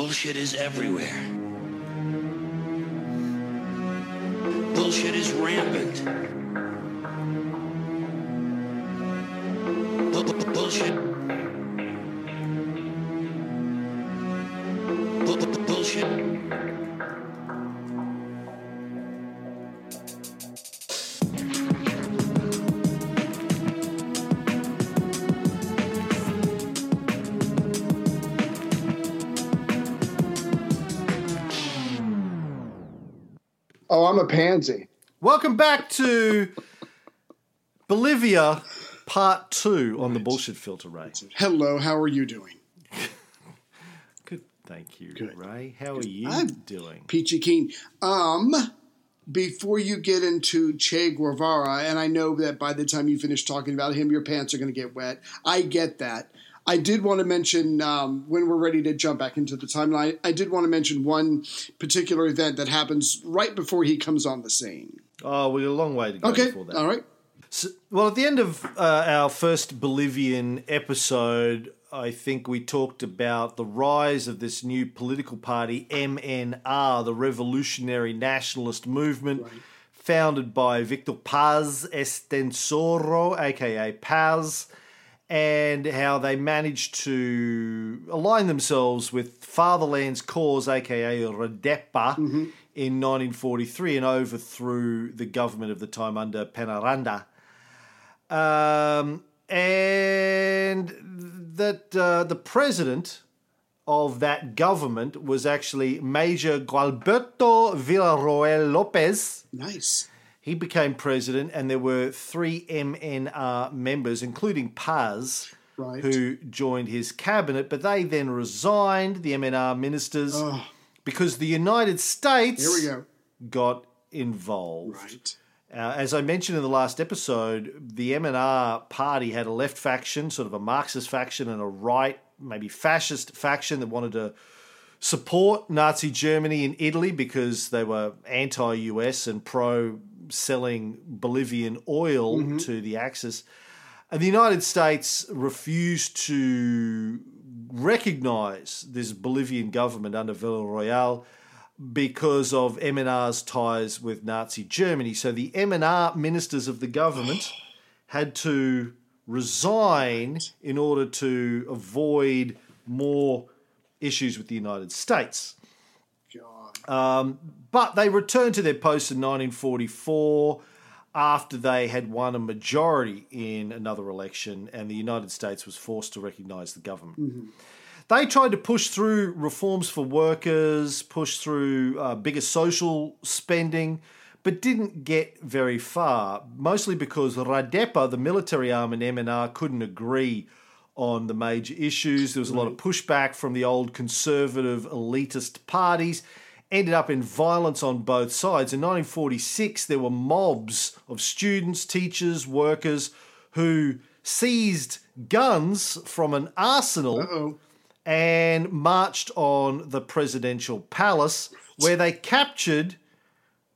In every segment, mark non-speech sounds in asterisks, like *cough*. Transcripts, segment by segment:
Bullshit is everywhere. Bullshit is rampant. Bu- bu- Bullshit. Bu- bu- Bullshit. I'm a pansy. Welcome back to Bolivia Part 2 on the Bullshit Filter, Ray. Hello, how are you doing? Good, thank you, Good. Ray. How are you I'm- doing? Peachy Keen. Um, before you get into Che Guevara, and I know that by the time you finish talking about him, your pants are going to get wet. I get that. I did want to mention um, when we're ready to jump back into the timeline. I did want to mention one particular event that happens right before he comes on the scene. Oh, we're a long way to go Okay, before that. all right. So, well, at the end of uh, our first Bolivian episode, I think we talked about the rise of this new political party, MNR, the Revolutionary Nationalist Movement, founded by Victor Paz Estenssoro, aka Paz, and how they managed to align themselves with Fatherland's cause, aka Radepa, in 1943 and overthrew the government of the time under Penaranda. Um, and that uh, the president of that government was actually Major Gualberto Villarroel Lopez. Nice. He became president, and there were three MNR members, including Paz, Right. who joined his cabinet. But they then resigned, the MNR ministers, Oh, because the United States here we go. got involved. Right. Uh, as I mentioned in the last episode, the MNR party had a left faction, sort of a Marxist faction, and a right, maybe fascist faction that wanted to support Nazi Germany in Italy because they were anti US and pro selling Bolivian oil mm-hmm. to the Axis. And the United States refused to recognize this Bolivian government under Villarroel because of MNR's ties with Nazi Germany. So the MNR ministers of the government had to resign in order to avoid more issues with the United States. God. But they returned to their posts in 1944 after they had won a majority in another election and the United States was forced to recognize the government. They tried to push through reforms for workers, push through uh, bigger social spending, but didn't get very far, mostly because Radepa, the military arm in MNR, couldn't agree on the major issues. There was a lot of pushback from the old conservative elitist parties. Ended up in violence on both sides. In 1946, there were mobs of students, teachers, workers who seized guns from an arsenal Oh, and marched on the presidential palace, where they captured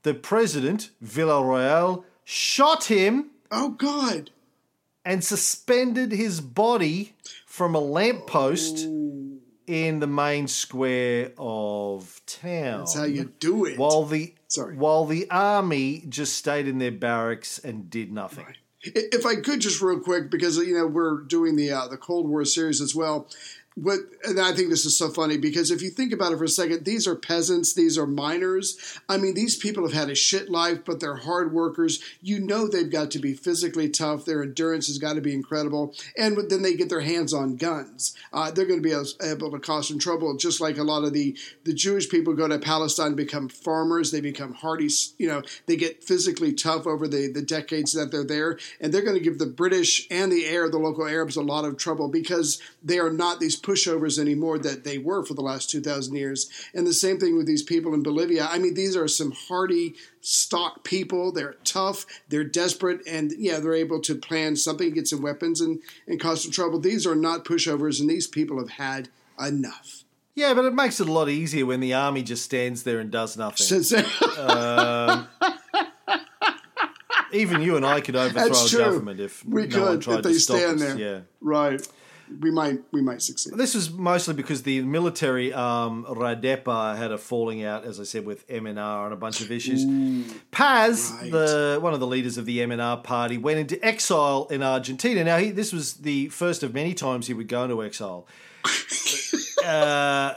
the president, Villarroel, shot him, oh God. and suspended his body from a lamppost oh. In the main square of town. That's how you do it. while the Sorry. while the army just stayed in their barracks and did nothing. If I could just real quick, because you know we're doing the uh, the Cold War series as well. What and I think this is so funny because if you think about it for a second, these are peasants, these are miners. I mean, these people have had a shit life, but they're hard workers. You know they've got to be physically tough. Their endurance has got to be incredible, and then they get their hands on guns. Uh, they're going to be able- to cause some trouble, just like a lot of the the Jewish people go to Palestine, become farmers. They become hardy. You know, they get physically tough over the the decades that they're there, and they're going to give the British and the Arab, the local Arabs, a lot of trouble because they are not these pushovers anymore that they were for the last 2,000 years. And the same thing with these people in Bolivia. I mean, these are some hardy, stock people. They're tough, they're desperate, and yeah, they're able to plan something, get some weapons, and, and cause some trouble. These are not pushovers, and these people have had enough. Yeah, but it makes it a lot easier when the army just stands there and does nothing. Since um, Even you and I could overthrow a government if we no one could tried if they to stop stand us. there. Yeah. Right. We might we might succeed. This was mostly because the military um, Radepa had a falling out, as I said, with MNR on a bunch of issues. Paz, right. the one of the leaders of the MNR party, went into exile in Argentina. Now, he, this was the first of many times he would go into exile. *laughs* uh,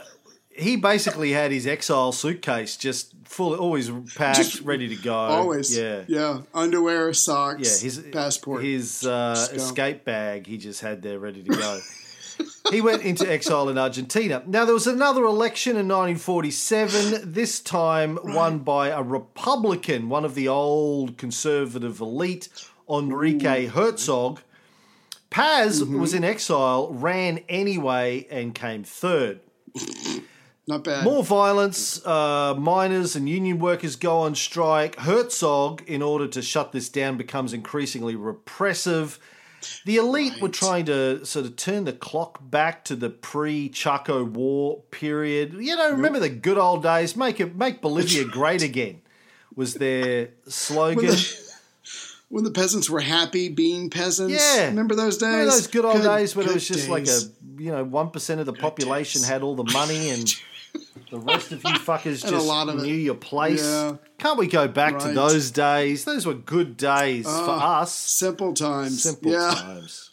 he basically had his exile suitcase just full, always packed, Just ready to go. Always, yeah. yeah. Underwear, socks, Yeah, his passport. his uh, escape bag he just had there ready to go. *laughs* he went into exile in Argentina. Now there was another election in 1947. This time won by a Republican, one of the old conservative elite, Enrique Herzog. Paz Mm-hmm. was in exile, ran anyway, and came third. *laughs* Not bad. More violence. Uh, miners and union workers go on strike. Herzog, in order to shut this down, becomes increasingly repressive. The elite were trying to sort of turn the clock back to the pre-Chaco War period. You know, remember the good old days? Make it, make Bolivia *laughs* great again. Was their slogan? when the peasants were happy being peasants. Yeah. Remember those days? Remember those good old days when it was just like a you know one percent of the population days. had all the money and *laughs* the rest of you fuckers *laughs* And a just lot of it. knew your place. Yeah. Can't we go back to those days? Those were good days for Ah, us. Simple times. Simple yeah. times.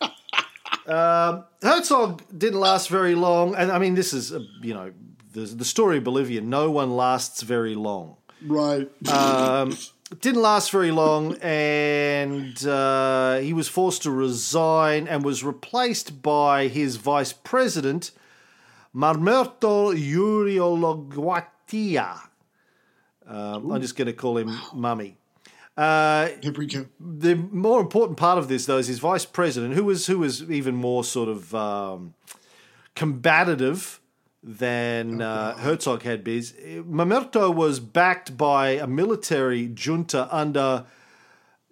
*laughs* um, Herzog didn't last very long, and I mean, this is uh, you know the the story of Bolivia. No one lasts very long. Right. Um, didn't last very long, and uh, he was forced to resign and was replaced by his vice president, Mamerto Yuriologuatia. Um, I'm just going to call him Mummy. Uh, Here we go. the more important part of this, though, is his vice president, who was who was even more sort of um, combative than uh, Herzog had been. Mamerto was backed by a military junta under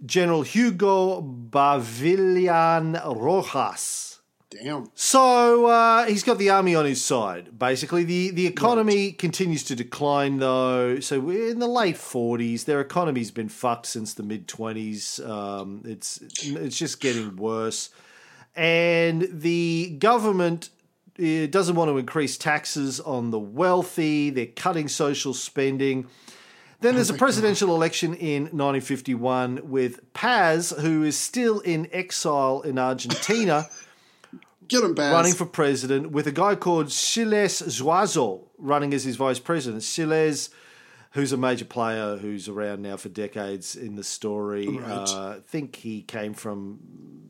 General Hugo Ballivián Rojas. Damn. So uh, he's got the army on his side. Basically, the the economy continues to decline, though. So we're in the late forties. Their economy's been fucked since the mid twenties. Um, it's it's just getting worse, and the government uh, doesn't want to increase taxes on the wealthy. They're cutting social spending. Then there's a presidential election in 1951 with Paz, who is still in exile in Argentina *laughs* Get him back. running for president with a guy called Siles Zuazo running as his vice president. Siles, who's a major player who's around now for decades in the story. Right. Uh, I think he came from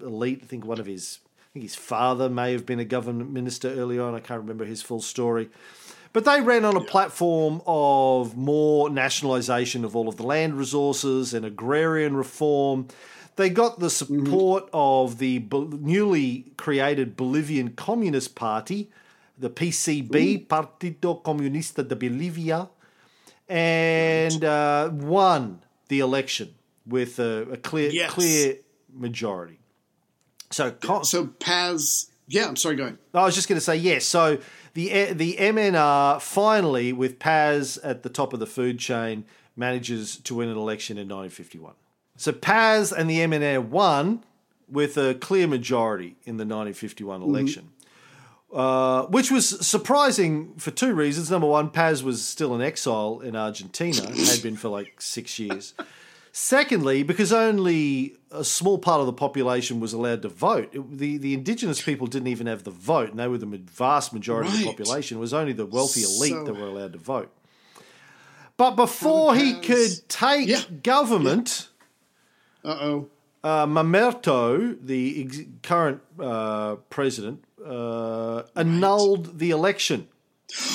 elite. I think one of his, I think his father may have been a government minister early on. I can't remember his full story. But they ran on a platform of more nationalisation of all of the land resources and agrarian reform. They got the support of the Bol- newly created Bolivian Communist Party, the PCB, Partido Comunista de Bolivia, and uh, won the election with a, a clear, Yes. clear majority. So, co- So Paz. Yeah, I'm sorry. Go ahead. I was just going to say yes. So the the MNR finally, with Paz at the top of the food chain, manages to win an election in 1951. So Paz and the MNR won with a clear majority in the 1951 election. Uh, which was surprising for two reasons. Number one, Paz was still in exile in Argentina, had been for like six years. Secondly, because only a small part of the population was allowed to vote, it- the, the indigenous people didn't even have the vote, and they were the vast majority of the population. It was only the wealthy elite So- that were allowed to vote. But before he could take Yeah. government, Uh oh. uh, Mamerto, the ex- current uh, president, uh, annulled the election.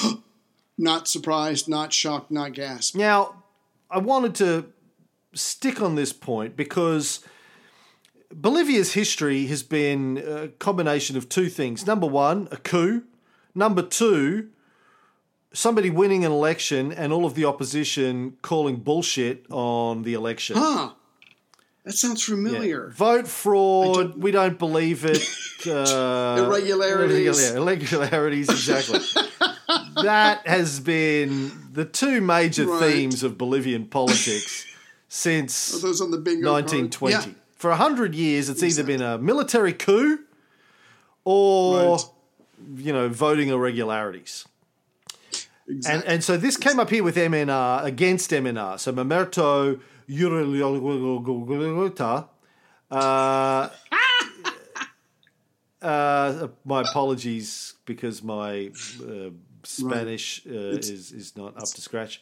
*gasps* Not surprised. Not shocked. Not gasped. Now, I wanted to stick on this point because Bolivia's history has been a combination of two things. Number one, a coup. Number two, somebody winning an election and all of the opposition calling bullshit on the election. Huh. That sounds familiar. Vote fraud. we don't believe it. *laughs* Uh, Irregularities. *laughs* Irregularities, exactly. that has been the two major Right. themes of Bolivian politics *laughs* since on the 1920. Yeah. For 100 years, it's either been a military coup or Right. you know voting irregularities. And, Exactly. and so this came up here with MNR against MNR. So Mamerto Uh, *laughs* uh, my apologies because my uh, Spanish uh, is is not up to scratch.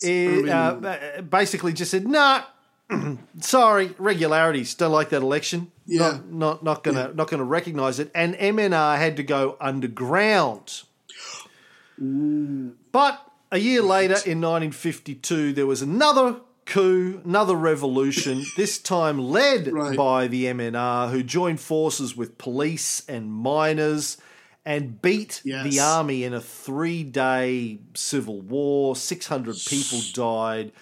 It, uh, basically, just said nah. *clears throat* Sorry, regularities. Don't like that election. Yeah. Not not, not gonna not gonna recognise it. And MNR had to go underground. But a year later, in 1952, there was another coup, another revolution, this time led Right. by the MNR, who joined forces with police and miners and beat Yes. the army in a three day civil war. 600 people died.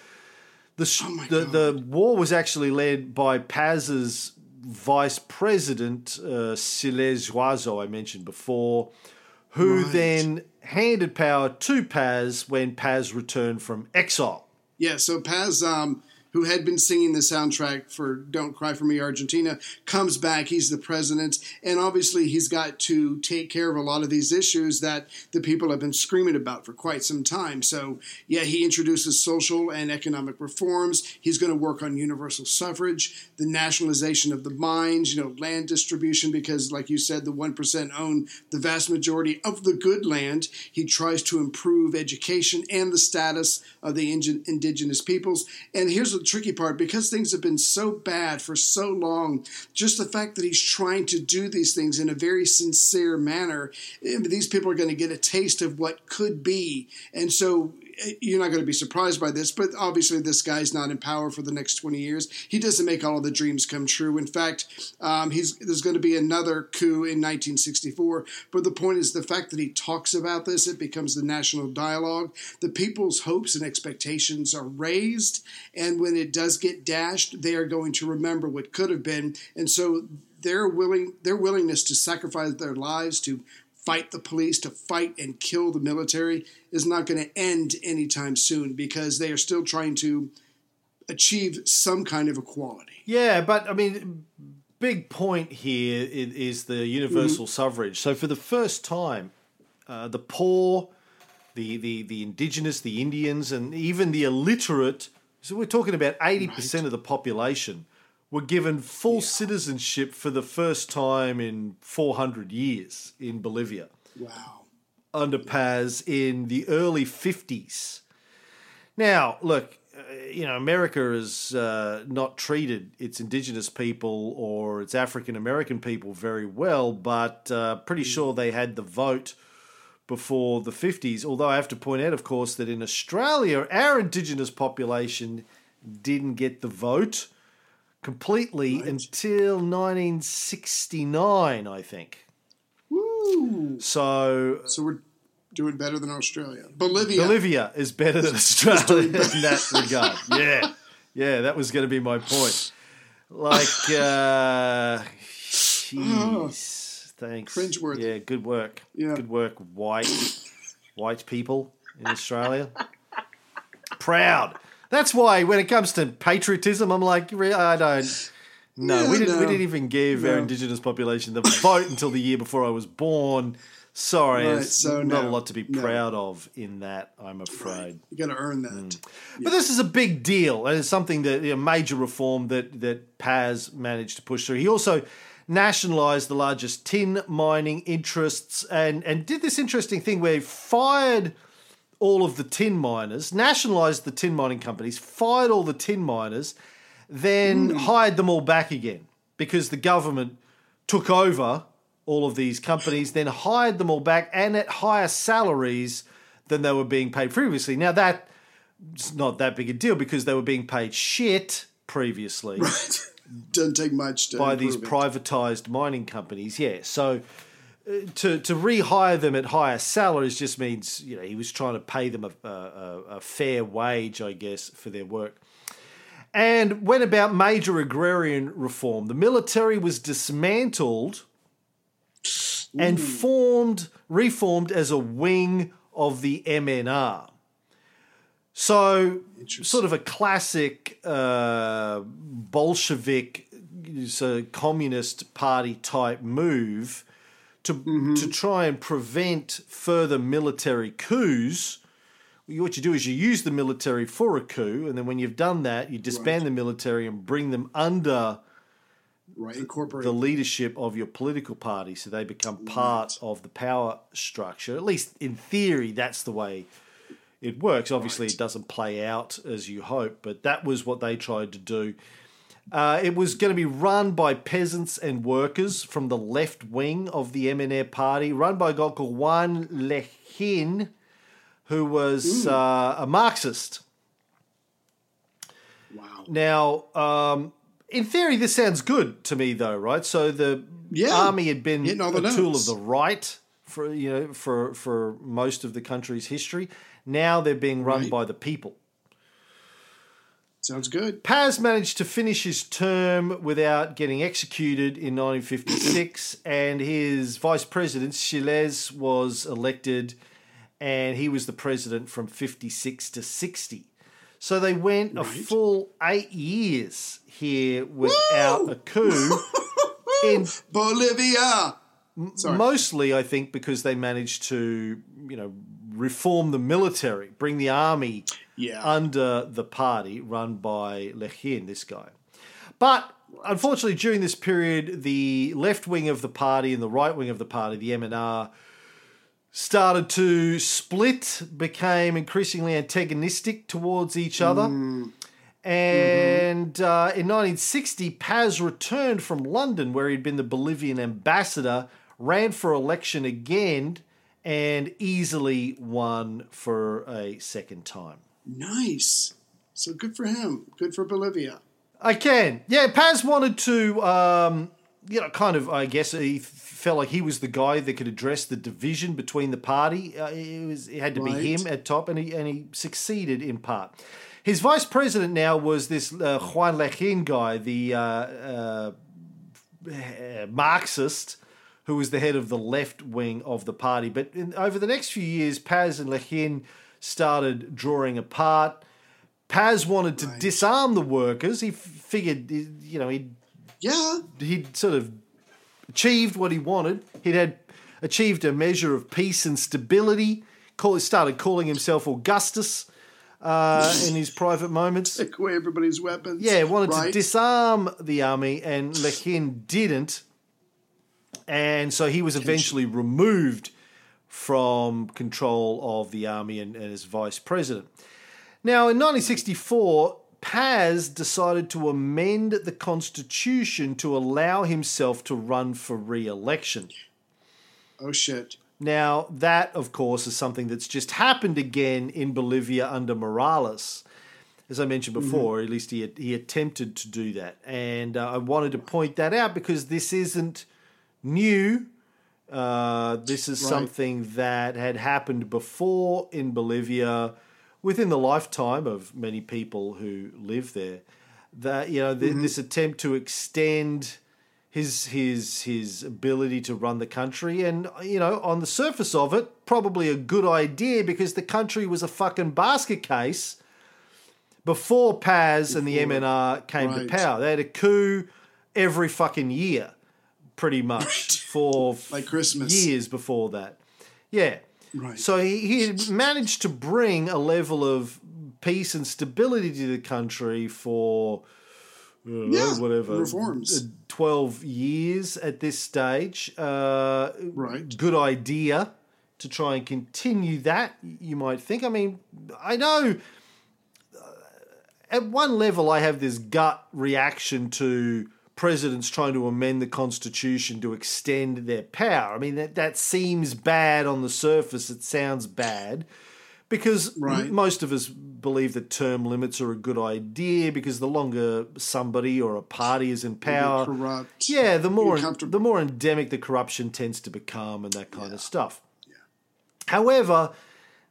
The, Oh the, the war was actually led by Paz's vice president, uh, Siles I mentioned before, who Right. then handed power to Paz when Paz returned from exile. Yeah, so Paz, um, who had been singing the soundtrack for Don't Cry for Me Argentina, comes back. He's the president. And obviously, he's got to take care of a lot of these issues that the people have been screaming about for quite some time. So, yeah, he introduces social and economic reforms. He's going to work on universal suffrage, the nationalization of the mines, you know, land distribution, because, like you said, the 1% own the vast majority of the good land. He tries to improve education and the status of the indigenous peoples. And here's tricky part because things have been so bad for so long, just the fact that he's trying to do these things in a very sincere manner, eh, these people are going to get a taste of what could be. And so you're not going to be surprised by this, but obviously this guy's not in power for the next 20 years. He doesn't make all of the dreams come true. In fact, um, there's going to be another coup in 1964. But the point is the fact that he talks about this, it becomes the national dialogue. The people's hopes and expectations are raised, and when it does get dashed, they are going to remember what could have been, and so their willing their willingness to sacrifice their lives to fight the police, to fight and kill the military, is not going to end anytime soon because they are still trying to achieve some kind of equality. Yeah, but I mean, big point here is the universal suffrage. So for the first time, uh, the poor, the, the the indigenous, the Indians, and even the illiterate. So we're talking about eighty percent of the population were given full citizenship for the first time in four hundred years in Bolivia Wow. under Paz in the early 50s. Now, look, uh, you know, America has uh, not treated its indigenous people or its African American people very well, but uh, pretty sure they had the vote before the 50s. Although I have to point out, of course, that in Australia, our indigenous population didn't get the vote completely until 1969, I think. Woo. So So we're doing better than Australia. Bolivia. Bolivia is better than Australia *laughs* in that regard. Yeah, yeah, that was going to be my point. Like, uh, *laughs* jeez, thanks. Cringeworthy. Yeah, good work. Yeah. good work, white, white people in Australia. Proud. That's why when it comes to patriotism, I'm like, I don't. No, Yeah, we didn't. We didn't even give our indigenous population the vote until the year before I was born. Sorry, Right, so not a lot to be no. proud of in that. I'm afraid. You got to earn that. Mm. But this is a big deal, and it's something that a major reform that that Paz managed to push through. He also nationalised the largest tin mining interests, and and did this interesting thing where he fired all of the tin miners, nationalised the tin mining companies, fired all the tin miners, then hmm. hired them all back again because the government took over all of these companies, then hired them all back and at higher salaries than they were being paid previously. Now that's not that big a deal because they were being paid shit previously Right. *laughs* Doesn't take much to by these it. privatized mining companies. Yeah, so to to rehire them at higher salaries just means you know he was trying to pay them a, a, a fair wage, I guess, for their work. And went about major agrarian reform. The military was dismantled and formed, reformed as a wing of the MNR. So, sort of a classic uh, Bolshevik, so communist party type move to mm-hmm. to try and prevent further military coups. What you do is you use the military for a coup, and then when you've done that, you disband the military and bring them under Right. Incorporate. the leadership of your political party, so they become part of the power structure. At least in theory, that's the way it works. Obviously, Right. it doesn't play out as you hope, but that was what they tried to do. Uh, it was going to be run by peasants and workers from the left wing of the MNR party, run by a guy called Juan Lechin, who was uh, a Marxist. wow. Now, um, in theory, this sounds good to me, though, right? So the Yeah. army had been a the tool of the right for you know for for most of the country's history. Now they're being run Right. by the people. Sounds good. Paz managed to finish his term without getting executed in 1956, and his vice president, Siles, was elected, and he was the president from 56 to 60. So they went a full eight years here without a coup. *laughs* in Bolivia. Sorry. mostly, I think, because they managed to, you know, reform the military, bring the army Yeah. under the party run by Lechin, this guy. But unfortunately, during this period, the left wing of the party and the right wing of the party, the MNR, started to split, became increasingly antagonistic towards each other. And uh, in 1960, Paz returned from London, where he'd been the Bolivian ambassador, ran for election again, and easily won for a second time. nice. So good for him. Good for Bolivia. I can. Yeah, Paz wanted to, um, you know, kind of, I guess he felt like he was the guy that could address the division between the party. Uh, it, was, it had to Right. be him at top, and he, and he succeeded in part. His vice president now was this uh, Juan Lechin guy, the uh, uh, Marxist, who was the head of the left wing of the party. But in, over the next few years, Paz and Lechin started drawing apart. Paz wanted to disarm the workers. He f- figured, you know, he'd Yeah. he'd sort of achieved what he wanted. He'd had achieved a measure of peace and stability. Call, started calling himself Augustus uh, in his private moments. Take away everybody's weapons. Yeah, wanted to disarm the army, and Lechin didn't. And so he was eventually removed from control of the army and, and as vice president. Now, in 1964, Paz decided to amend the constitution to allow himself to run for re election. Oh shit. Now, that, of course, is something that's just happened again in Bolivia under Morales. As I mentioned before, at least he, he attempted to do that. And uh, I wanted to point that out because this isn't new. Uh, this is Right. something that had happened before in Bolivia within the lifetime of many people who live there. That, you know, th- this attempt to extend his his his ability to run the country and you know on the surface of it probably a good idea because the country was a fucking basket case before Paz and the MNR came right. to power they had a coup every fucking year pretty *laughs* much for *laughs* Like Christmas. years before that yeah Right. so he, he managed to bring a level of peace and stability to the country for know, Yeah, whatever reforms. uh, 12 years at this stage uh, Right. good idea to try and continue that you might think i mean i know uh, at one level i have this gut reaction to presidents trying to amend the constitution to extend their power. I mean that, that seems bad on the surface. It sounds bad because Right. most of us believe that term limits are a good idea because the longer somebody or a party is in power corrupt. yeah the more the more endemic the corruption tends to become and that kind of stuff. However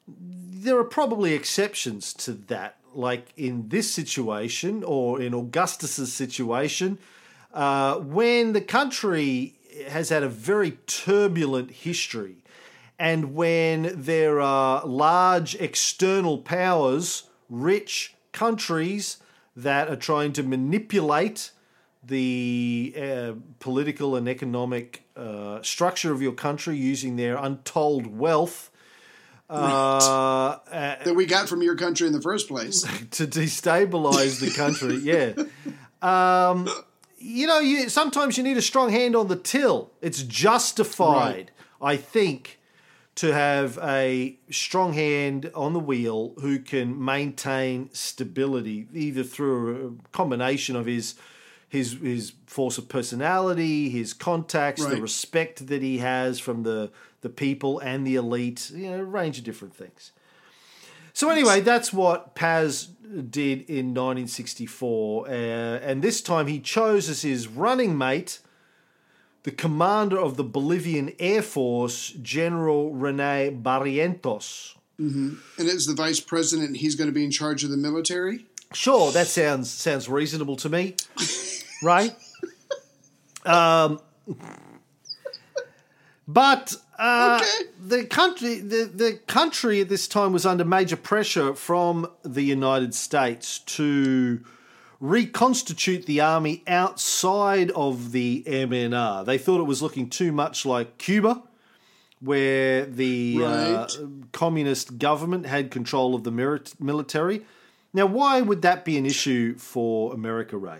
there are probably exceptions to that. Like in this situation or in augustus's situation uh, when the country has had a very turbulent history and when there are large external powers, rich countries that are trying to manipulate the uh, political and economic uh, structure of your country using their untold wealth uh, *laughs* that we got from your country in the first place. *laughs* to destabilize the country. Yeah. Um, you know, you, sometimes you need a strong hand on the till. It's justified, I think, to have a strong hand on the wheel who can maintain stability, either through a combination of his his his force of personality, his contacts, the respect that he has from the the people and the elite, you know, a range of different things. So anyway, that's what Paz did in 1964, uh, and this time he chose as his running mate the commander of the Bolivian Air Force, General Rene Barrientos. And as the vice president, he's going to be in charge of the military. Sure, that sounds sounds reasonable to me, right? *laughs* Um, but uh, Okay. the country the, the country at this time was under major pressure from the United States to reconstitute the army outside of the MNR. They thought it was looking too much like Cuba, where the uh, communist government had control of the mili- military. Now, why would that be an issue for America, Ray?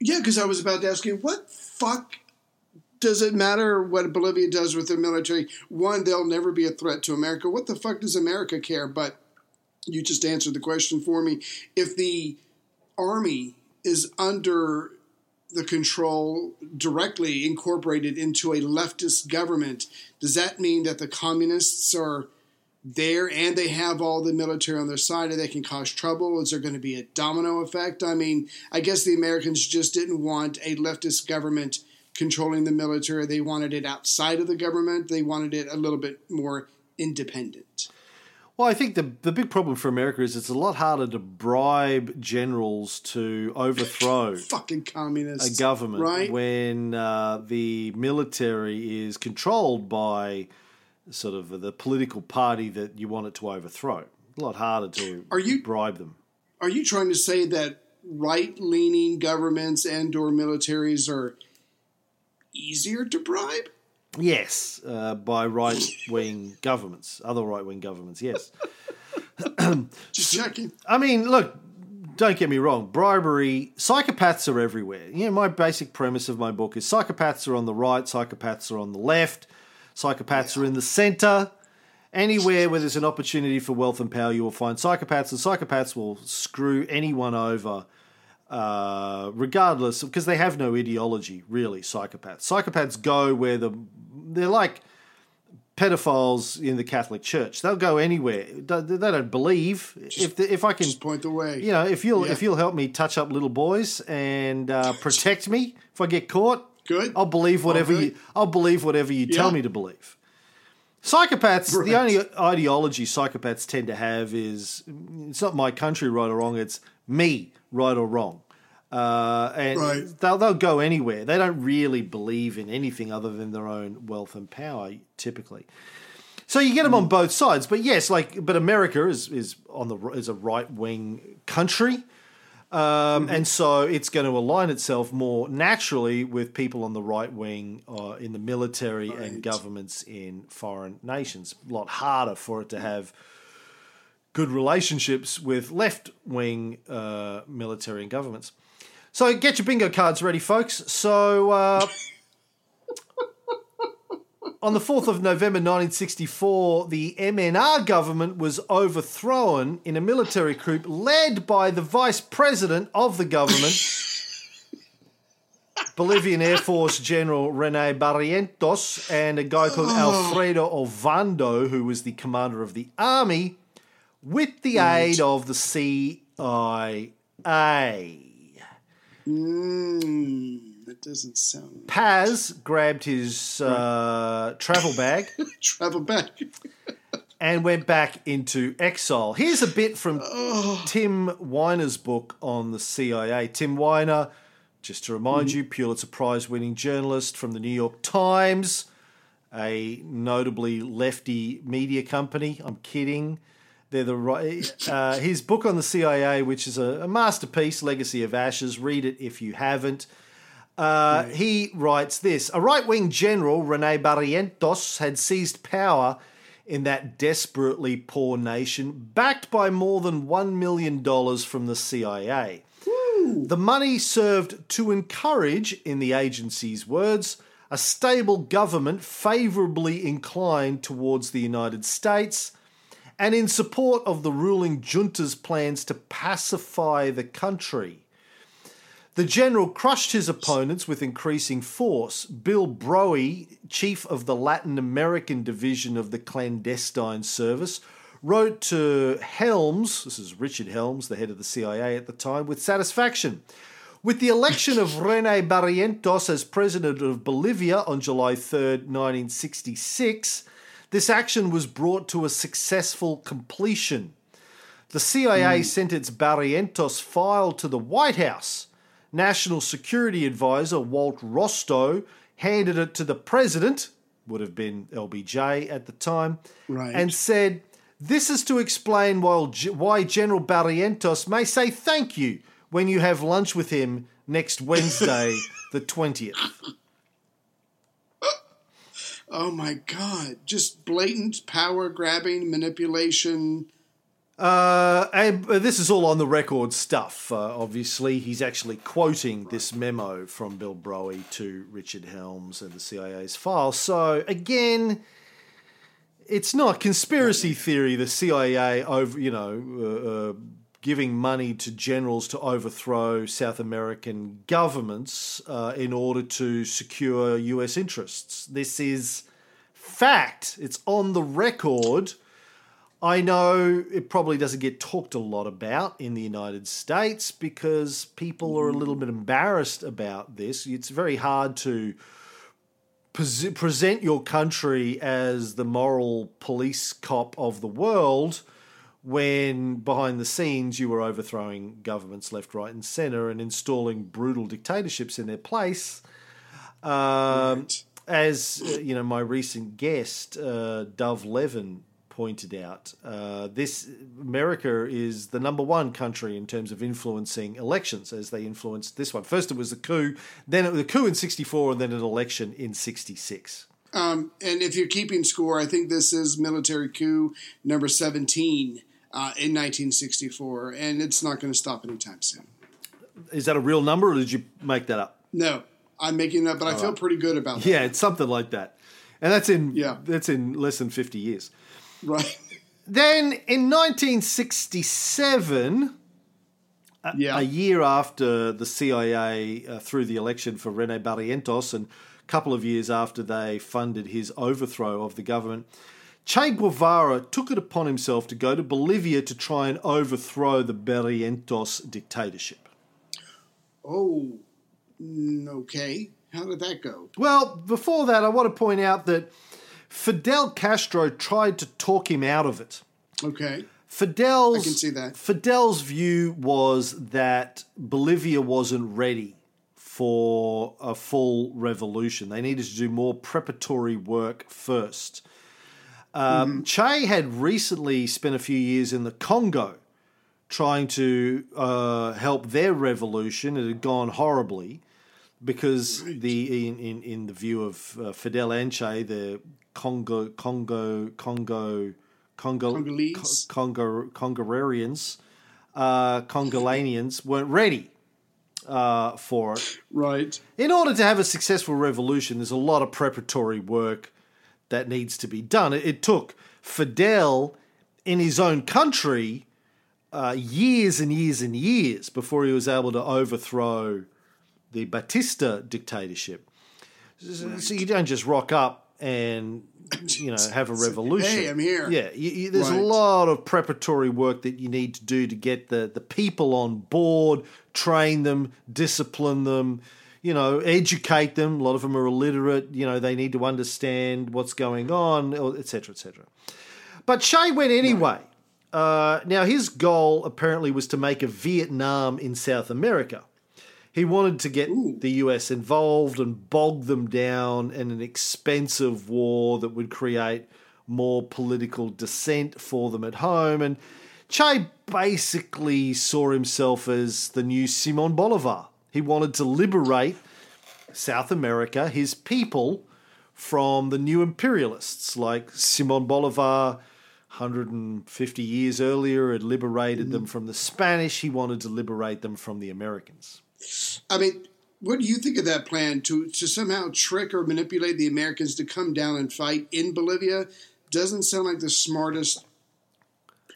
Yeah, because I was about to ask you, what fuck does it matter what Bolivia does with their military? One, they'll never be a threat to America. What the fuck does America care? But you just answered the question for me. If the army is under the control directly incorporated into a leftist government, does that mean that the communists are there and they have all the military on their side and they can cause trouble? Is there going to be a domino effect? I mean, I guess the Americans just didn't want a leftist government controlling the military. They wanted it outside of the government, they wanted it a little bit more independent. Well, I think the the big problem for America is it's a lot harder to bribe generals to overthrow *laughs* Fucking communists. a government right? when uh, the military is controlled by sort of the political party that you want it to overthrow. A lot harder to Are you- bribe them. Are you trying to say that right-leaning governments and/or militaries are easier to bribe? Yes, uh, by right wing *laughs* governments, other right wing governments. Yes. *clears throat* Just checking. I mean, look, don't get me wrong. Bribery, psychopaths are everywhere. You know, my basic premise of my book is psychopaths are on the right, psychopaths are on the left, psychopaths are in the center. Anywhere where there's an opportunity for wealth and power, you will find psychopaths, and psychopaths will screw anyone over, uh, regardless, because they have no ideology, really. Psychopaths. Psychopaths go where the they're like pedophiles in the Catholic Church. They'll go anywhere. They they don't believe. if the, if I can Just point the way. you know, if you'll Yeah. if you'll help me touch up little boys and uh, protect me if I get caught, Good. I'll believe whatever Okay. you I'll believe whatever you tell me to believe. Psychopaths, the only ideology psychopaths tend to have is it's not my country right or wrong, it's me right or wrong. Uh, and Right. they'll, they'll go anywhere. They don't really believe in anything other than their own wealth and power, typically. So you get them on both sides, but yes, like but America is is on the is a right wing country, um, and so it's going to align itself more naturally with people on the right wing uh, in the military and governments in foreign nations. A lot harder for it to have good relationships with left wing uh, military and governments. So get your bingo cards ready, folks. So. Uh, *laughs* On the 4th of November 1964, the MNR government was overthrown in a military coup led by the vice president of the government, *laughs* Bolivian Air Force General Rene Barrientos, and a guy called Alfredo Ovando, who was the commander of the army, with the aid of the CIA. Mm, that doesn't sound. Paz grabbed his uh, travel bag. *laughs* Travel bag. *laughs* and went back into exile. Here's a bit from Tim Weiner's book on the CIA. Tim Weiner, just to remind you, Pulitzer Prize winning journalist from the New York Times, a notably lefty media company. I'm kidding. They're the right. *laughs* Uh, his book on the CIA, which is a, a, masterpiece, Legacy of Ashes. Read it if you haven't. Uh, he writes this: A right-wing general, Rene Barrientos, had seized power in that desperately poor nation, backed by more than one million dollars from the CIA. The money served to encourage, in the agency's words, a stable government favourably inclined towards the United States and in support of the ruling junta's plans to pacify the country. The general crushed his opponents with increasing force. Bill Broe, chief of the Latin American division of the clandestine service, wrote to Helms, this is Richard Helms, the head of the CIA at the time, with satisfaction. With the election of Rene Barrientos as president of Bolivia on July 3rd, 1966, this action was brought to a successful completion. The CIA mm. sent its Barrientos file to the White House. National Security Advisor Walt Rostow handed it to the president, would have been LBJ at the time, right. and said, this is to explain why General Barrientos may say thank you when you have lunch with him next Wednesday, *laughs* the 20th. Oh my God. Just blatant power grabbing, manipulation. Uh, and this is all on the record stuff. Uh, obviously, he's actually quoting this memo from Bill Broe to Richard Helms and the CIA's file. So, again, it's not conspiracy theory. The CIA over, you know, uh, uh, giving money to generals to overthrow South American governments uh, in order to secure U.S. interests. This is fact. It's on the record. I know it probably doesn't get talked a lot about in the United States because people are a little bit embarrassed about this. It's very hard to present your country as the moral police cop of the world when behind the scenes you were overthrowing governments left, right, and centre and installing brutal dictatorships in their place. Um, right. As uh, you know, my recent guest, uh, Dov Levin, pointed out, uh, this America is the number one country in terms of influencing elections, as they influenced this one. First, it was the coup, then it was a coup in '64, and then an election in '66. Um, and if you're keeping score, I think this is military coup number 17 uh, in 1964, and it's not going to stop anytime soon. Is that a real number, or did you make that up? No, I'm making that, but I feel pretty good about that. Yeah, it's something like that, and that's in yeah. that's in less than 50 years. Right. Then in 1967, yeah. a, a year after the CIA uh, threw the election for Rene Barrientos, and a couple of years after they funded his overthrow of the government, Che Guevara took it upon himself to go to Bolivia to try and overthrow the Barrientos dictatorship. Oh, mm, okay. How did that go? Well, before that, I want to point out that Fidel Castro tried to talk him out of it. Okay. Fidel's, I can see that. Fidel's view was that Bolivia wasn't ready for a full revolution. They needed to do more preparatory work first. Um, mm. Che had recently spent a few years in the Congo trying to uh, help their revolution. It had gone horribly because the in, in, in the view of uh, Fidel and Che, the Congo, Congo, Congo, Congo, Congolese. Congo, Congolarians, uh, Congolanians weren't ready uh, for it. Right. In order to have a successful revolution, there's a lot of preparatory work that needs to be done. It, it took Fidel in his own country uh, years and years and years before he was able to overthrow the Batista dictatorship. Right. So you don't just rock up and you know have a revolution. Hey, I'm here. Yeah, you, you, there's right. a lot of preparatory work that you need to do to get the the people on board, train them, discipline them. You know, educate them. A lot of them are illiterate. You know, they need to understand what's going on, etc., etc. But Che went anyway. Uh, now, his goal apparently was to make a Vietnam in South America. He wanted to get Ooh. the US involved and bog them down in an expensive war that would create more political dissent for them at home. And Che basically saw himself as the new Simon Bolivar. He wanted to liberate South America, his people, from the new imperialists like Simon Bolivar. 150 years earlier had liberated them from the Spanish. He wanted to liberate them from the Americans. I mean, what do you think of that plan to to somehow trick or manipulate the Americans to come down and fight in Bolivia? Doesn't sound like the smartest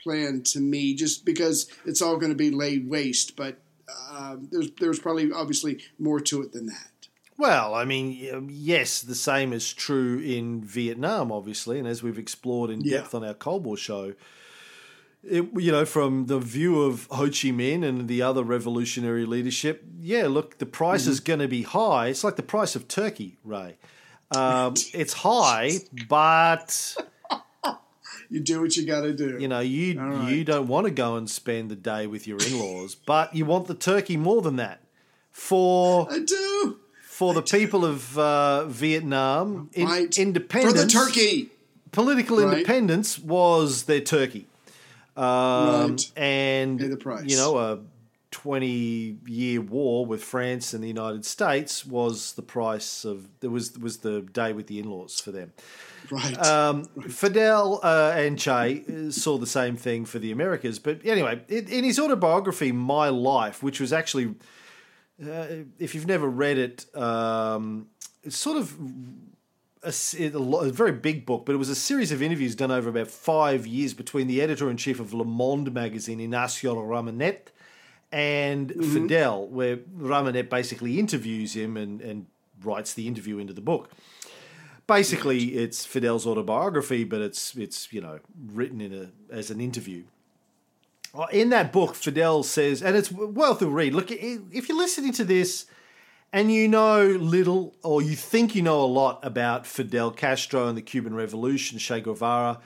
plan to me. Just because it's all going to be laid waste, but uh, there's there's probably obviously more to it than that. Well, I mean, um, yes, the same is true in Vietnam, obviously, and as we've explored in Yeah. depth on our Cold War show, it, you know, from the view of Ho Chi Minh and the other revolutionary leadership, yeah, look, the price is going to be high. It's like the price of turkey, Ray. Um, *laughs* it's high, but You do what you got to do. you know, you right. you don't want to go and spend the day with your in-laws, but you want the turkey more than that. For I do. for the people of uh, Vietnam, in, Right. independence for the turkey. political Right. independence was their turkey, um, Right. and the price. you know a twenty-year war with France and the United States was the price of there was was the day with the in-laws for them. Right. Um, Fidel uh, and Che uh, saw the same thing for the Americas. But anyway, in, in his autobiography, My Life, which was actually, uh, if you've never read it, um, it's sort of a a very big book, but it was a series of interviews done over about five years between the editor in chief of Le Monde magazine, Ignacio Ramonet, and Fidel, where Ramonet basically interviews him and, and writes the interview into the book basically it's Fidel's autobiography, but it's it's you know written in a as an interview. Uh, In that book, Fidel says, and it's worth a read. Look, if you're listening to this and you know little or you think you know a lot about Fidel Castro and the Cuban Revolution, Che Guevara,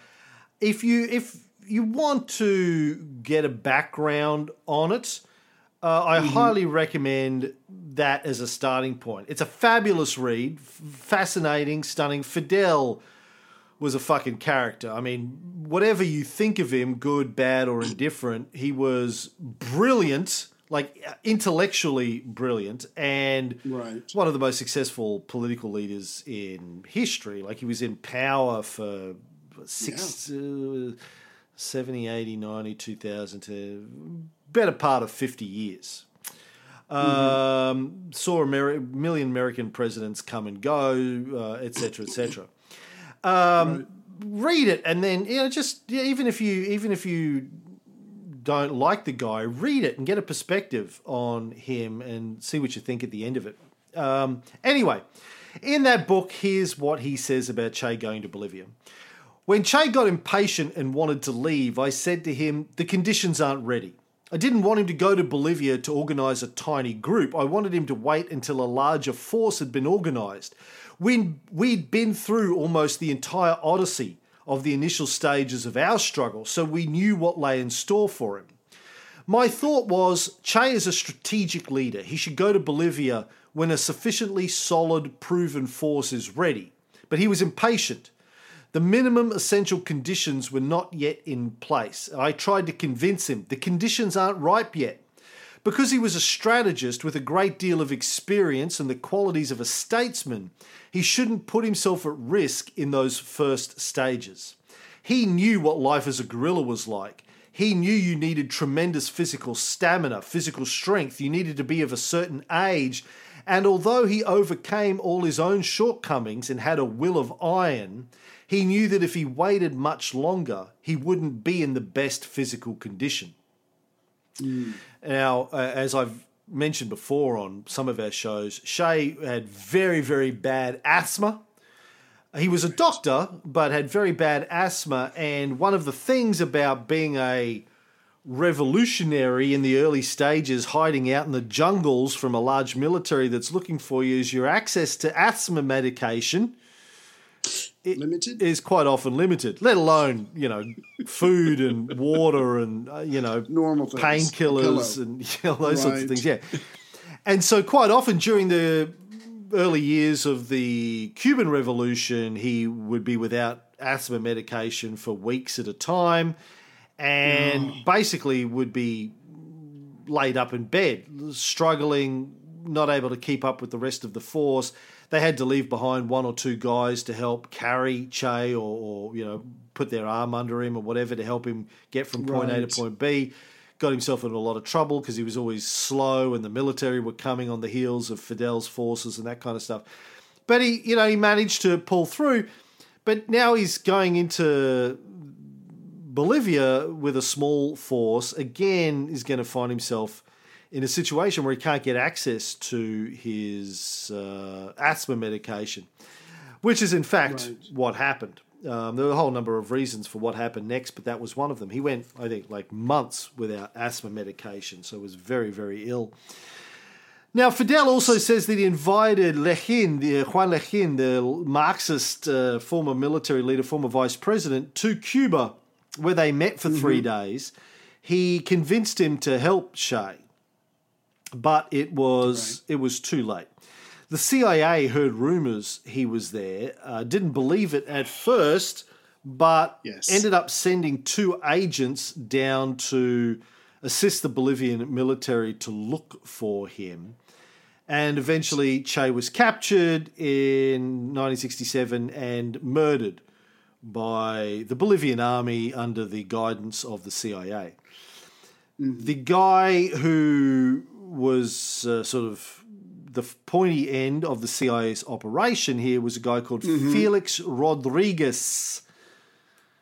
if you if you want to get a background on it, uh, I highly recommend that as a starting point. It's a fabulous read, f- fascinating, stunning. Fidel was a fucking character. I mean, whatever you think of him, good, bad, or indifferent, he was brilliant, like intellectually brilliant, and Right. one of the most successful political leaders in history. Like he was in power for six, uh, 70, 80, 90, 2000 to better part of 50 years. Um, saw a million American presidents come and go, uh, etc. cetera, et cetera. Um, Read it, and then you know, just yeah, even if you even if you don't like the guy, read it and get a perspective on him and see what you think at the end of it. Um, anyway, in that book, here's what he says about Che going to Bolivia. When Che got impatient and wanted to leave, I said to him, The conditions aren't ready. I didn't want him to go to Bolivia to organise a tiny group. I wanted him to wait until a larger force had been organised. We'd, we'd been through almost the entire odyssey of the initial stages of our struggle, so we knew what lay in store for him. My thought was Che is a strategic leader. He should go to Bolivia when a sufficiently solid, proven force is ready. But he was impatient. The minimum essential conditions were not yet in place. I tried to convince him the conditions aren't ripe yet. Because he was a strategist with a great deal of experience and the qualities of a statesman, he shouldn't put himself at risk in those first stages. He knew what life as a guerrilla was like. He knew you needed tremendous physical stamina, physical strength. You needed to be of a certain age. And although he overcame all his own shortcomings and had a will of iron, he knew that if he waited much longer, he wouldn't be in the best physical condition. Now, uh, as I've mentioned before on some of our shows, Che had very, very bad asthma. He was a doctor, but had very bad asthma. And one of the things about being a revolutionary in the early stages, hiding out in the jungles from a large military that's looking for you, is your access to asthma medication Limited. is quite often limited, let alone, you know, food and *laughs* water and, uh, you know, Normal painkillers and *laughs* you know, those sorts of things. Yeah. And so, quite often during the early years of the Cuban Revolution, he would be without asthma medication for weeks at a time and basically would be laid up in bed, struggling, not able to keep up with the rest of the force. They had to leave behind one or two guys to help carry Che or, or you know, put their arm under him or whatever to help him get from point A to point B. Got himself in a lot of trouble because he was always slow and the military were coming on the heels of Fidel's forces and that kind of stuff. But he, you know, he managed to pull through. But now he's going into Bolivia with a small force. Again, is going to find himself in a situation where he can't get access to his uh, asthma medication, which is in fact Right. what happened. Um, there were a whole number of reasons for what happened next, but that was one of them. He went, I think, like months without asthma medication, so he was very, very ill. Now, Fidel also says that he invited Lechin, the uh, Juan Lechin, the Marxist uh, former military leader, former vice president, to Cuba, where they met for three days. He convinced him to help Che, but it was it was too late. The CIA heard rumors he was there, uh, didn't believe it at first, but Yes. ended up sending two agents down to assist the Bolivian military to look for him. And eventually, Che was captured in 1967 and murdered by the Bolivian army under the guidance of the CIA. The guy who was uh, sort of the pointy end of the CIA's operation here was a guy called Felix Rodriguez.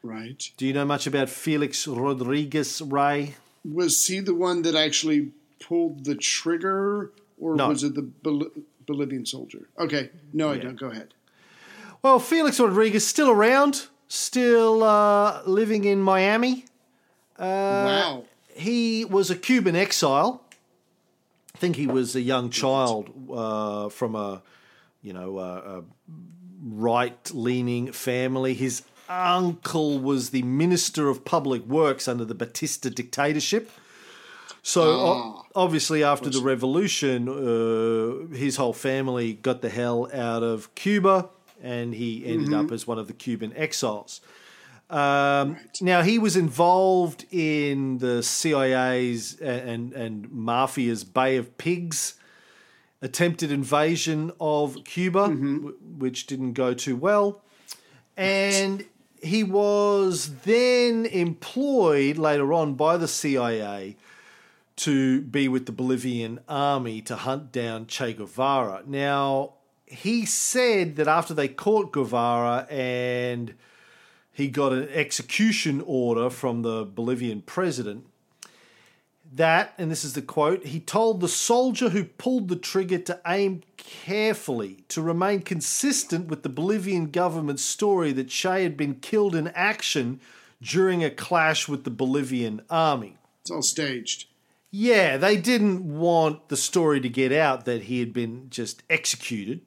Right. Do you know much about Felix Rodriguez, Ray? Was he the one that actually pulled the trigger, or No. was it the Bol- Bolivian soldier? Okay. No, I don't. Go ahead. Well, Felix Rodriguez still around, still uh, living in Miami. wow. He was a Cuban exile. I think he was a young child uh, from a, you know, a, a right-leaning family. His uncle was the minister of public works under the Batista dictatorship. So o- obviously, after the revolution, uh, his whole family got the hell out of Cuba, and he ended up as one of the Cuban exiles. Um, Now he was involved in the CIA's and and mafia's Bay of Pigs attempted invasion of Cuba, w- which didn't go too well, and he was then employed later on by the CIA to be with the Bolivian army to hunt down Che Guevara. Now, he said that after they caught Guevara and he got an execution order from the Bolivian president, that, and this is the quote, he told the soldier who pulled the trigger to aim carefully, to remain consistent with the Bolivian government's story that Che had been killed in action during a clash with the Bolivian army. It's all staged. Yeah, they didn't want the story to get out that he had been just executed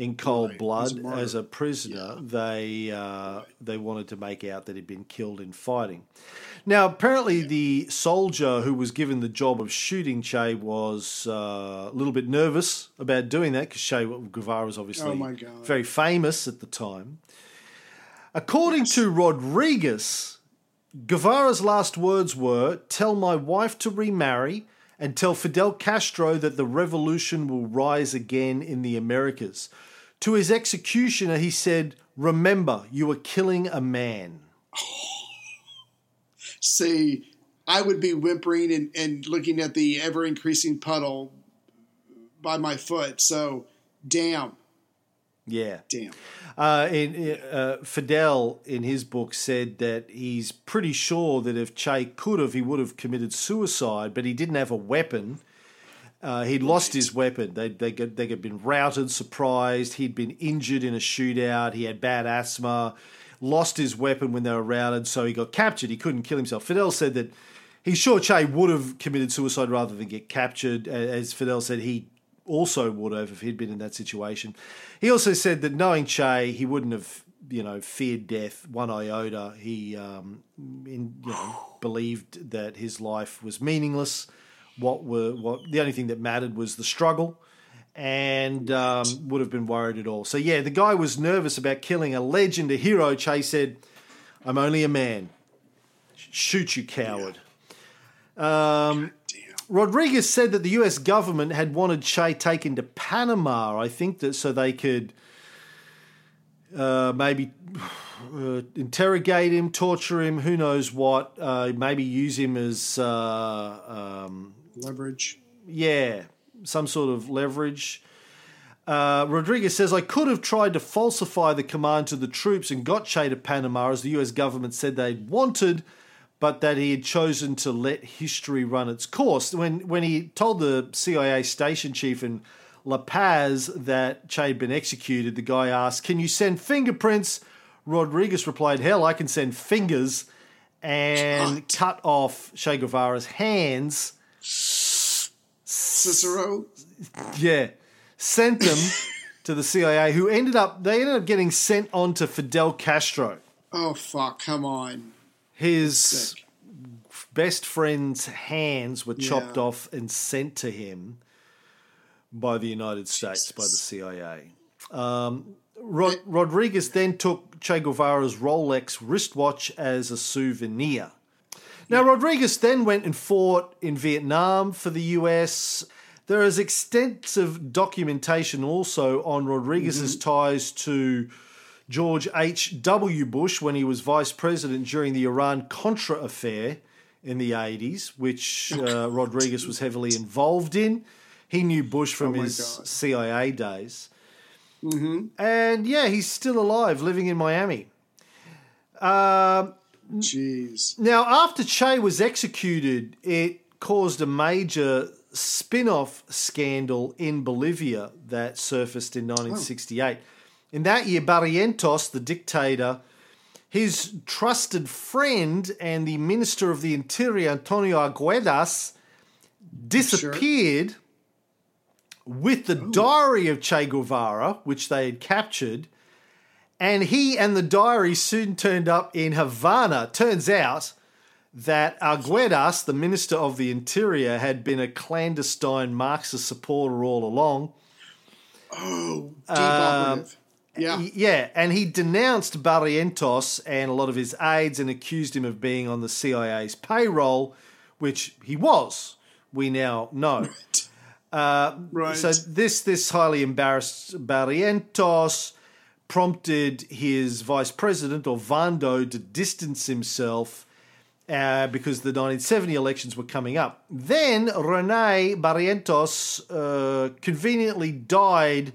in cold Right, blood as a as a prisoner. They uh, they wanted to make out that he'd been killed in fighting. Now, apparently, the soldier who was given the job of shooting Che was uh, a little bit nervous about doing that because Che Guevara was obviously Oh, very famous at the time. According to Rodriguez, Guevara's last words were Tell my wife to remarry and tell Fidel Castro that the revolution will rise again in the Americas. To his executioner, he said, Remember, you are killing a man. *laughs* See, I would be whimpering and, and looking at the ever increasing puddle by my foot. So, damn, Yeah. damn. Uh, in, uh, Fidel, in his book, said that he's pretty sure that if Che could have, he would have committed suicide, but he didn't have a weapon. Uh, he'd lost his weapon. They they they had been routed, surprised. He'd been injured in a shootout. He had bad asthma. Lost his weapon when they were routed, so he got captured. He couldn't kill himself. Fidel said that he's sure Che would have committed suicide rather than get captured. As Fidel said, he also would have if he'd been in that situation. He also said that knowing Che, he wouldn't have you know feared death one iota. He um, in, you know believed that his life was meaningless. What were what the only thing that mattered was the struggle, and um, would have been worried at all. So yeah, the guy was nervous about killing a legend, a hero. Che said, "I'm only a man. Shoot you, coward." Um. Rodriguez said that the U.S. government had wanted Che taken to Panama. I think that so they could uh, maybe uh, interrogate him, torture him, who knows what. Uh, maybe use him as uh, um, Leverage. yeah, some sort of leverage. Uh, Rodriguez says, I could have tried to falsify the command to the troops and got Che to Panama as the US government said they'd wanted, but that he had chosen to let history run its course. When, when he told the CIA station chief in La Paz that Che had been executed, the guy asked, Can you send fingerprints? Rodriguez replied, Hell, I can send fingers, and What? cut off Che Guevara's hands. Cicero. Yeah, sent them *laughs* to the CIA, who ended up they ended up getting sent on to Fidel Castro, Oh fuck! Come on. His Sick. best friend's hands were chopped Yeah. off and sent to him by the United States by the CIA. Um, Rod- Rodriguez then took Che Guevara's Rolex wristwatch as a souvenir. Now, Rodriguez then went and fought in Vietnam for the US. There is extensive documentation also on Rodriguez's ties to George H.W. Bush when he was vice president during the Iran Contra affair in the 80s, which uh, *laughs* Rodriguez was heavily involved in. He knew Bush from Oh his God. CIA days. And yeah, he's still alive, living in Miami. Um, Jeez. now, after Che was executed, it caused a major spin off scandal in Bolivia that surfaced in 1968. In that year, Barrientos, the dictator, his trusted friend and the Minister of the Interior, Antonio Arguedas, disappeared with the diary of Che Guevara, which they had captured. And he and the diary soon turned up in Havana. Turns out that Arguedas, the Minister of the Interior, had been a clandestine Marxist supporter all along. Oh, deep operative. Yeah. Yeah, and he denounced Barrientos and a lot of his aides and accused him of being on the CIA's payroll, which he was. We now know. right. So this this highly embarrassed Barrientos prompted his vice president Ovando to distance himself uh, because the 1970 elections were coming up. Then Rene Barrientos uh, conveniently died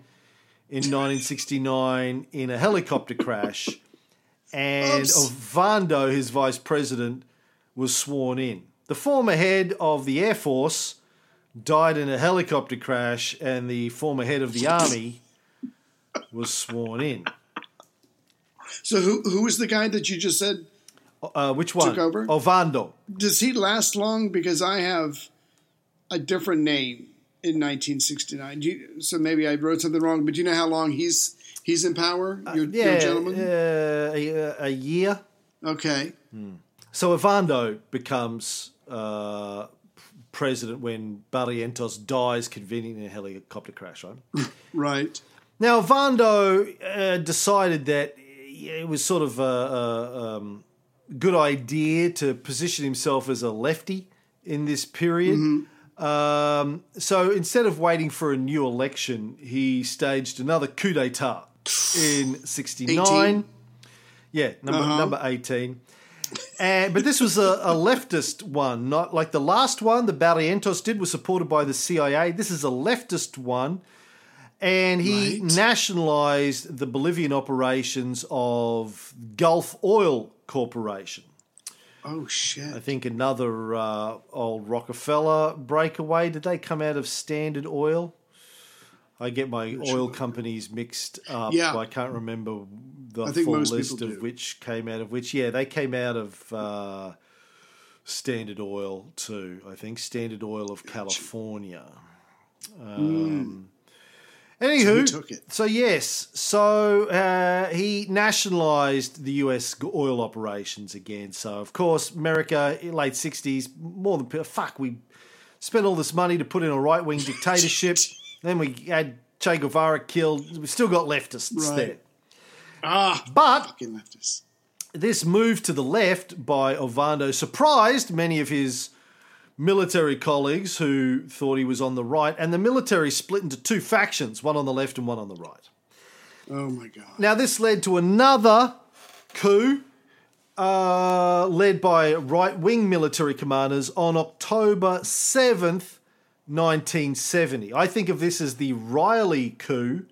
in 1969 in a helicopter crash, and Oops. Vando, his vice president, was sworn in. The former head of the Air Force died in a helicopter crash, and the former head of the army was sworn in. so who who was the guy that you just said? Uh, which one? Took over? Ovando. Does he last long? Because I have a different name in 1969. You, so maybe I wrote something wrong. But do you know how long he's he's in power? You're, you're Yeah, a gentleman. uh, a, a year. Okay. So Ovando becomes uh, president when Barrientos dies conveniently in a helicopter crash, right? *laughs* Right. Now, Vando uh, decided that it was sort of a, a um, good idea to position himself as a lefty in this period. Um, so instead of waiting for a new election, he staged another coup d'etat in *sighs* 69. 18? Yeah, number, Uh-huh. number 18. And, but this was a, a leftist one, not like the last one. The Barrientos did was supported by the CIA. This is a leftist one, and he Right. nationalized the Bolivian operations of Gulf Oil Corporation. Oh shit. I think another uh, old Rockefeller breakaway. Did they come out of Standard Oil? I get my oil companies mixed up. Yeah. I can't remember the full list of do. which came out of which. Yeah, they came out of uh, Standard Oil too. I think Standard Oil of California. Um, Anywho, So he took it. so yes, so uh, he nationalised the U.S. oil operations again. So of course, America late '60s, more than fuck, we spent all this money to put in a right wing *laughs* dictatorship, Then we had Che Guevara killed. We've still got leftists Right. there. Ah, But fucking leftists. this move to the left by Ovando surprised many of his military colleagues who thought he was on the right, and the military split into two factions, one on the left and one on the right. Oh my god. Now, this led to another coup uh, led by right wing military commanders on October 7th, 1970. I think of this as the Riley coup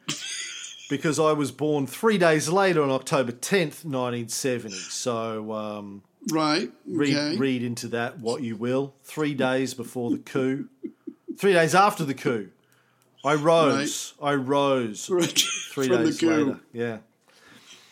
because I was born three days later on October 10th, 1970. So um, Right. read, Okay. read into that what you will. Three days before the coup, three days after the coup. I rose. I rose Right. *laughs* three From days the coup. later. Yeah.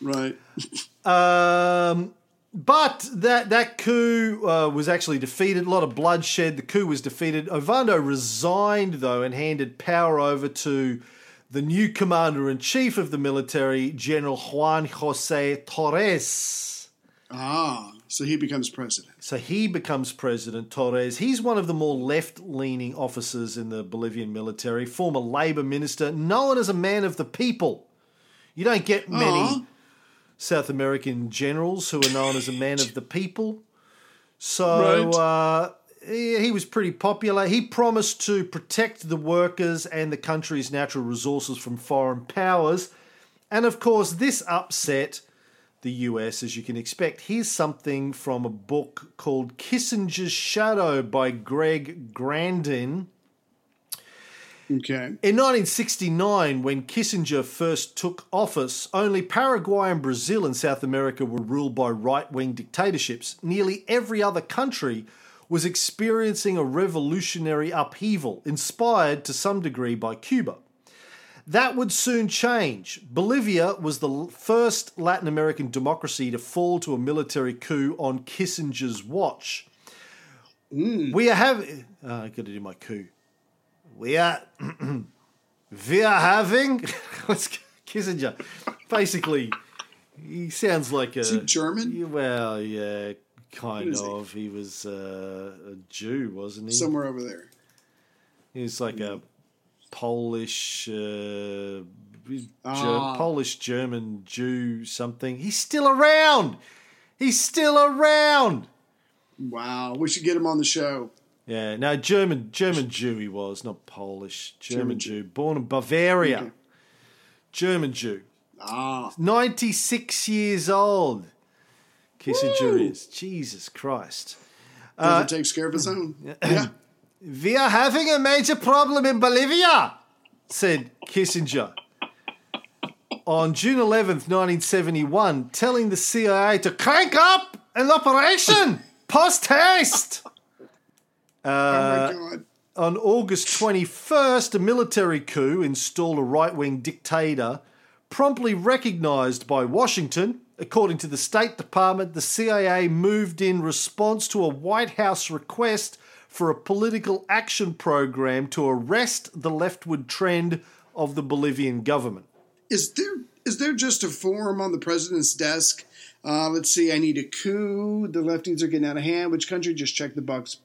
Right. *laughs* Um, but that that coup uh, was actually defeated. A lot of bloodshed. The coup was defeated. Ovando resigned though and handed power over to the new commander in chief of the military, General Juan Jose Torres. Ah, so he becomes president. So he becomes president. Torres. He's one of the more left-leaning officers in the Bolivian military. Former labor minister, known as a man of the people. You don't get many. Aw. South American generals who are known as a man of the people. So Right. uh, he, he was pretty popular. He promised to protect the workers and the country's natural resources from foreign powers. And of course, this upset the US, as you can expect. Here's something from a book called Kissinger's Shadow by Greg Grandin. Okay. In 1969, when Kissinger first took office, only Paraguay and Brazil in South America were ruled by right wing dictatorships. Nearly every other country was experiencing a revolutionary upheaval, inspired to some degree by Cuba. That would soon change. Bolivia was the first Latin American democracy to fall to a military coup on Kissinger's watch. We are having. Uh, I got to do my coup. We are. *clears throat* we are having. *laughs* Kissinger? Basically, he sounds like a. Is he German? Well, yeah, kind is he? of. He, was uh, a Jew, wasn't he? Somewhere over there. He's like a Polish, uh, Ah. Polish German Jew something. He's still around. He's still around. Wow. We should get him on the show. Yeah, no, German German Jew he was, not Polish. German, German Jew, born in Bavaria. Okay. German Jew. Ah. 96 years old. Kissinger Woo! is. Jesus Christ. Never takes care of his own. *clears throat* Yeah. We are having a major problem in Bolivia, said Kissinger. On June 11th, 1971, telling the CIA to crank up an operation post haste. oh Uh, god. on August 21st, a military coup installed a right wing dictator, promptly recognized by Washington. According to the State Department, the CIA moved in response to a White House request for a political action program to arrest the leftward trend of the Bolivian government. Is there is there just a form on the president's desk? Uh, let's see. I need a coup. The lefties are getting out of hand. Which country? Just check the box.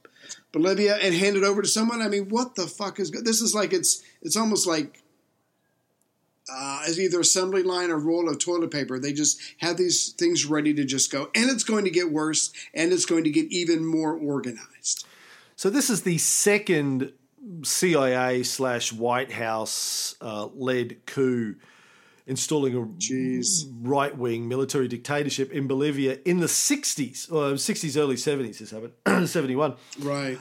Bolivia and hand it over to someone. I mean, what the fuck is? go- This is like it's it's almost like uh, either assembly line or roll of toilet paper. They just have these things ready to just go, and it's going to get worse, and it's going to get even more organized. So this is the second CIA slash White House uh, led coup installing a right wing military dictatorship in Bolivia in the 60s, or 60s, early 70s, this happened, *clears throat* 71. Right.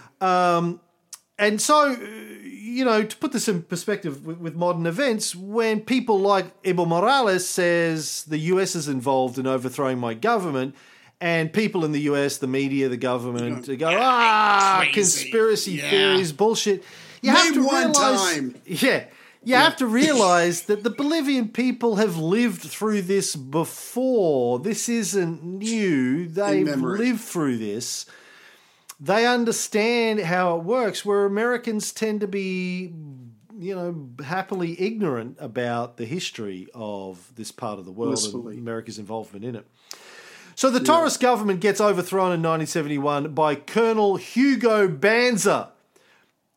And so, uh, you know, to put this in perspective with, with modern events, when people like Evo Morales says the US is involved in overthrowing my government, and people in the US, the media, the government, go, ah, crazy. conspiracy Yeah. theories, bullshit. You have to one realize, time. yeah, you have to realize that the Bolivian people have lived through this before. This isn't new. They've lived through this they understand how it works where americans tend to be you know happily ignorant about the history of this part of the world Blissfully. and america's involvement in it so the torres government gets overthrown in 1971 by colonel hugo banzer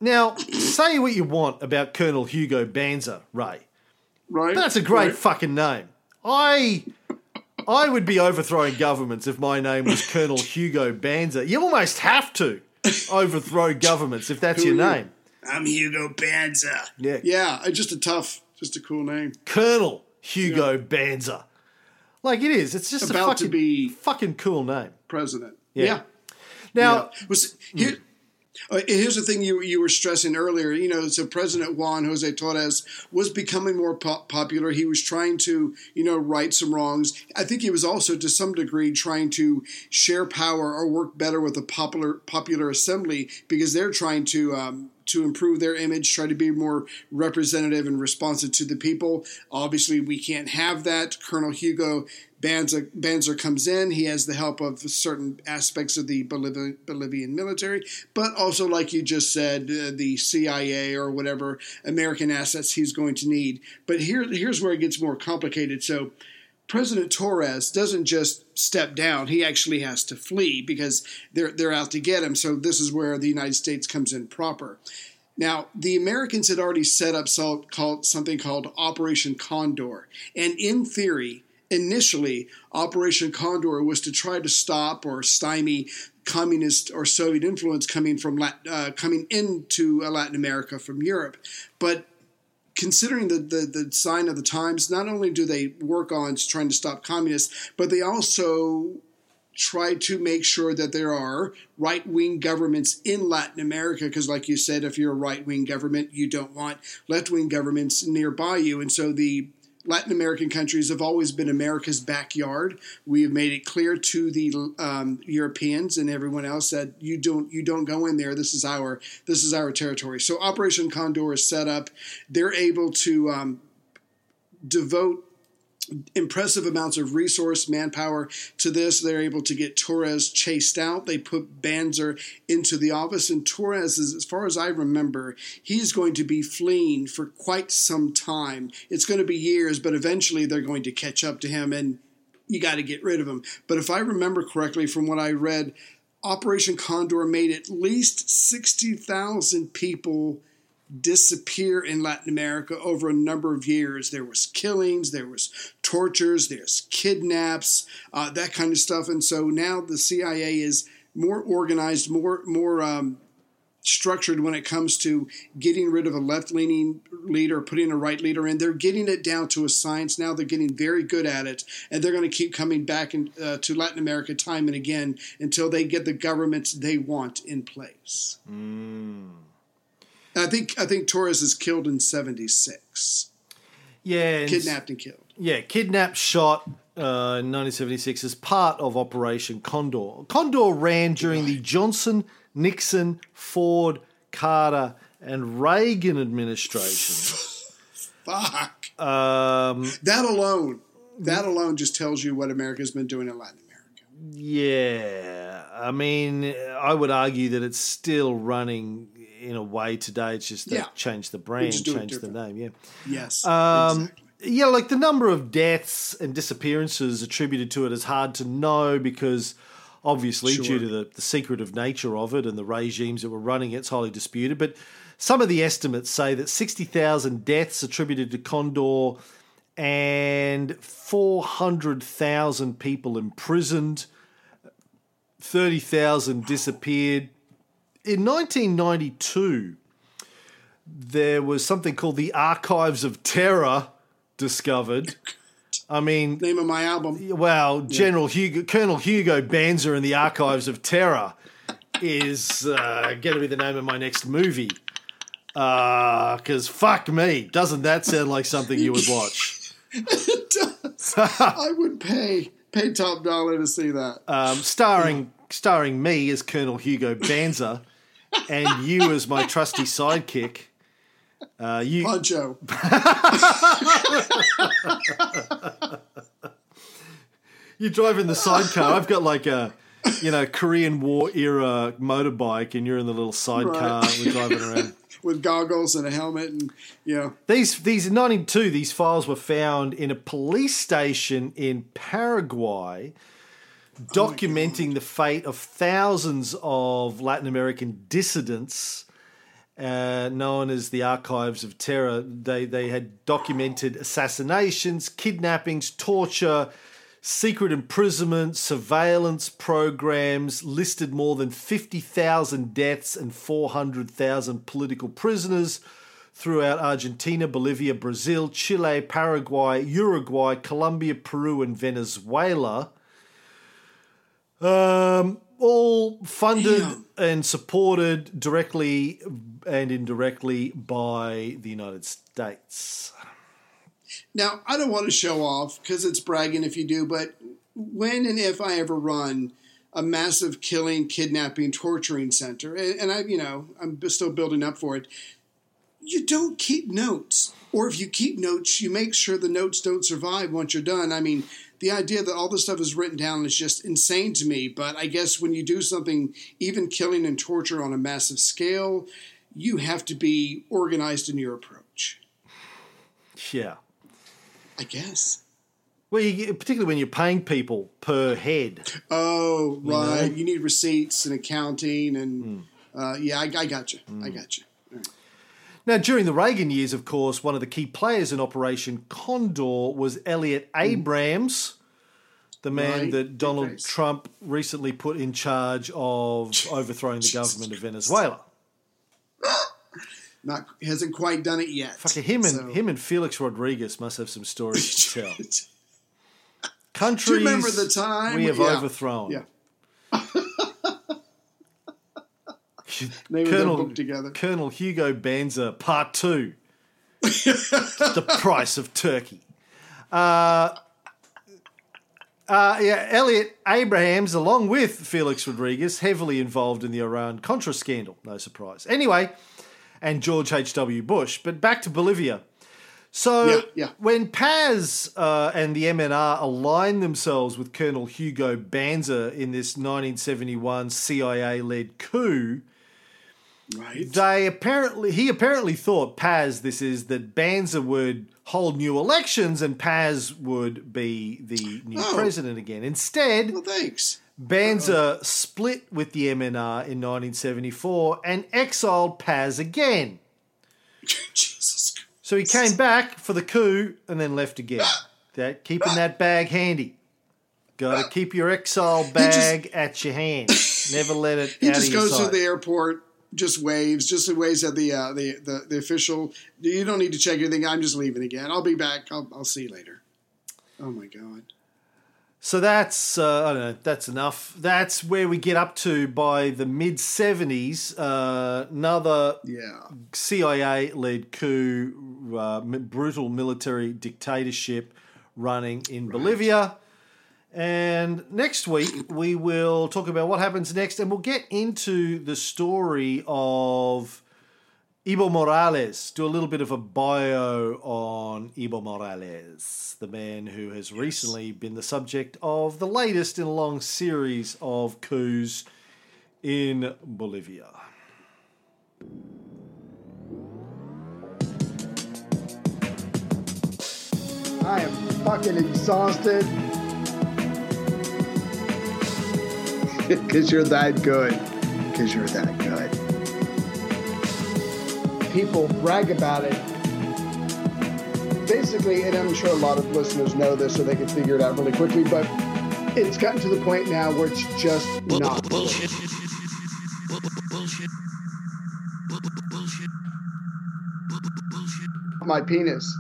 Now, *coughs* say what you want about Colonel Hugo Banzer, Ray. right? That's a great Right. fucking name. I I would be overthrowing governments if my name was Colonel *laughs* Hugo Banzer. You almost have to overthrow governments if that's your Who are you? name. I'm Hugo Banza. Yeah. Yeah, uh, just a tough, just a cool name. Colonel Hugo Banzer. Like it is. It's just a About to fucking, be- fucking cool name. President. Yeah. Yeah. Now, Yeah. Was here. uh, here's the thing you you were stressing earlier. You know, so President Juan Jose Torres was becoming more po- popular. He was trying to, you know, right some wrongs. I think he was also, to some degree, trying to share power or work better with the popular popular assembly because they're trying to. Um, to improve their image, try to be more representative and responsive to the people. Obviously, we can't have that. Colonel Hugo Banzer, Banzer comes in. He has the help of certain aspects of the Bolivian, Bolivian military, but also, like you just said, uh, the CIA or whatever American assets he's going to need. But here, here's where it gets more complicated. So, President Torres doesn't just step down; he actually has to flee because they're they're out to get him. So this is where the United States comes in proper. Now, the Americans had already set up so, called, something called Operation Condor, and in theory, initially, Operation Condor was to try to stop or stymie communist or Soviet influence coming from uh, coming into uh, Latin America from Europe, but considering the, the, the sign of the times, not only do they work on trying to stop communists, but they also try to make sure that there are right wing governments in Latin America. Because, like you said, if you're a right wing government, you don't want left wing governments nearby you. And so the Latin American countries have always been America's backyard. We have made it clear to the um, Europeans and everyone else that you don't you don't go in there. This is our this is our territory. So Operation Condor is set up. They're able to um, devote impressive amounts of resource manpower to this. They're able to get Torres chased out. They put Banzer into the office, and Torres, is, as far as I remember, he's going to be fleeing for quite some time. It's going to be years, but eventually they're going to catch up to him, and you got to get rid of him. But if I remember correctly from what I read, Operation Condor made at least 60,000 people disappear in Latin America over a number of years. There was killings, there was tortures, there's kidnaps, uh, that kind of stuff. And so now the CIA is more organized, more more um, structured when it comes to getting rid of a left-leaning leader, putting a right leader in. They're getting it down to a science now. They're getting very good at it, and they're going to keep coming back in, uh, to Latin America time and again until they get the governments they want in place. I think I think Torres is killed in '76, yeah, kidnapped and killed. Yeah, kidnapped, shot uh, in 1976 as part of Operation Condor. Condor ran during the Johnson, Nixon, Ford, Carter, and Reagan administrations. *laughs* Fuck Um, that alone. That alone just tells you what America's been doing in Latin America. yeah, I mean, I would argue that it's still running in a way today. It's just they've Yeah. changed the brand, just do it changed the name. Yeah. Yes, Um, exactly. Yeah, like the number of deaths and disappearances attributed to it is hard to know because obviously, Sure. due to the, the secretive nature of it and the regimes that were running it, it's highly disputed. But some of the estimates say that 60,000 deaths attributed to Condor and 400,000 people imprisoned, 30,000 disappeared. In 1992, there was something called the Archives of Terror discovered. *laughs* I mean, Name of my album. well, General Hugo, Colonel Hugo Banzer in the Archives of Terror is uh, going to be the name of my next movie. Because fuck me, doesn't that sound like something you would watch? *laughs* it does. *laughs* I would pay pay top dollar to see that. Um, starring starring me as Colonel Hugo Banzer, and you as my trusty sidekick. Uh, you Poncho. *laughs* you drive in the sidecar. I've got like a you know Korean War era motorbike, and you're in the little sidecar. Right. We're driving around. *laughs* with goggles and a helmet, and you know, These these in '92, these files were found in a police station in Paraguay, documenting the fate of thousands of Latin American dissidents. uh, known as the Archives of Terror. They they had documented assassinations, kidnappings, torture, secret imprisonment, surveillance programs, listed more than fifty thousand deaths and four hundred thousand political prisoners throughout Argentina, Bolivia, Brazil, Chile, Paraguay, Uruguay, Colombia, Peru, and Venezuela. Um, all funded Damn. and supported directly and indirectly by the United States. Now, I don't want to show off because it's bragging if you do, but when and if I ever run a massive killing, kidnapping, torturing center, and, and I, you know, I'm still building up for it, you don't keep notes. Or if you keep notes, you make sure the notes don't survive once you're done. I mean, the idea that all this stuff is written down is just insane to me. But I guess when you do something, even killing and torture on a massive scale, you have to be organized in your approach. Yeah. I guess. Well, you, particularly when you're paying people per head. Oh, right. know? You need receipts and accounting, and uh, yeah, I, I got you. I got you. Now, during the Reagan years, of course, one of the key players in Operation Condor was Elliot hmm. Abrams, the man Right. that Donald. Trump recently put in charge of overthrowing the government of Venezuela. *gasps* Not hasn't quite done it yet. Fucking him and So- him and Felix Rodriguez must have some stories to *laughs* tell. Do Countries you remember the time? we have Yeah. overthrown. Yeah. *laughs* *laughs* They were Colonel- booked together. Colonel Hugo Banzer, Part Two: *laughs* The Price of Turkey. Uh, uh, yeah, Elliot Abrahams, along with Felix Rodriguez, heavily involved in the Iran Contra scandal. No surprise. Anyway, and George H.W. Bush. But back to Bolivia. So Yeah, yeah. when Paz uh, and the MNR aligned themselves with Colonel Hugo Banzer in this 1971 CIA-led coup, Right. they apparently he apparently thought Paz this is that Banzer would hold new elections and Paz would be the new Oh. president again. Instead, well, thanks. Banzer split with the MNR in 1974 and exiled Paz again. *laughs* Jesus. Christ. So he came back for the coup and then left again. Ah. That keeping ah. that bag handy. Got to ah. keep your exile just- bag at your hand. Never let it *laughs* He out just of your goes to the airport, just waves, just waves at the, uh, the the the official. You don't need to check anything. I'm just leaving again. I'll be back. I'll, I'll see you later. Oh my god. So that's uh, I don't know. That's enough. That's where we get up to by the mid seventies. Uh, another Yeah. CIA-led coup, uh, brutal military dictatorship running in Bolivia. And next week we will talk about what happens next, and we'll get into the story of Evo Morales. Do a little bit of a bio on Evo Morales, the man who has recently been the subject of the latest in a long series of coups in Bolivia. I am fucking exhausted. *laughs* Because you're that good. Because you're that good. People brag about it. Basically, and I'm sure a lot of listeners know this so they can figure it out really quickly, but it's gotten to the point now where it's just Bull- not. bullshit. Bull- Bullshit. Bull- Bullshit. Bullshit. My penis.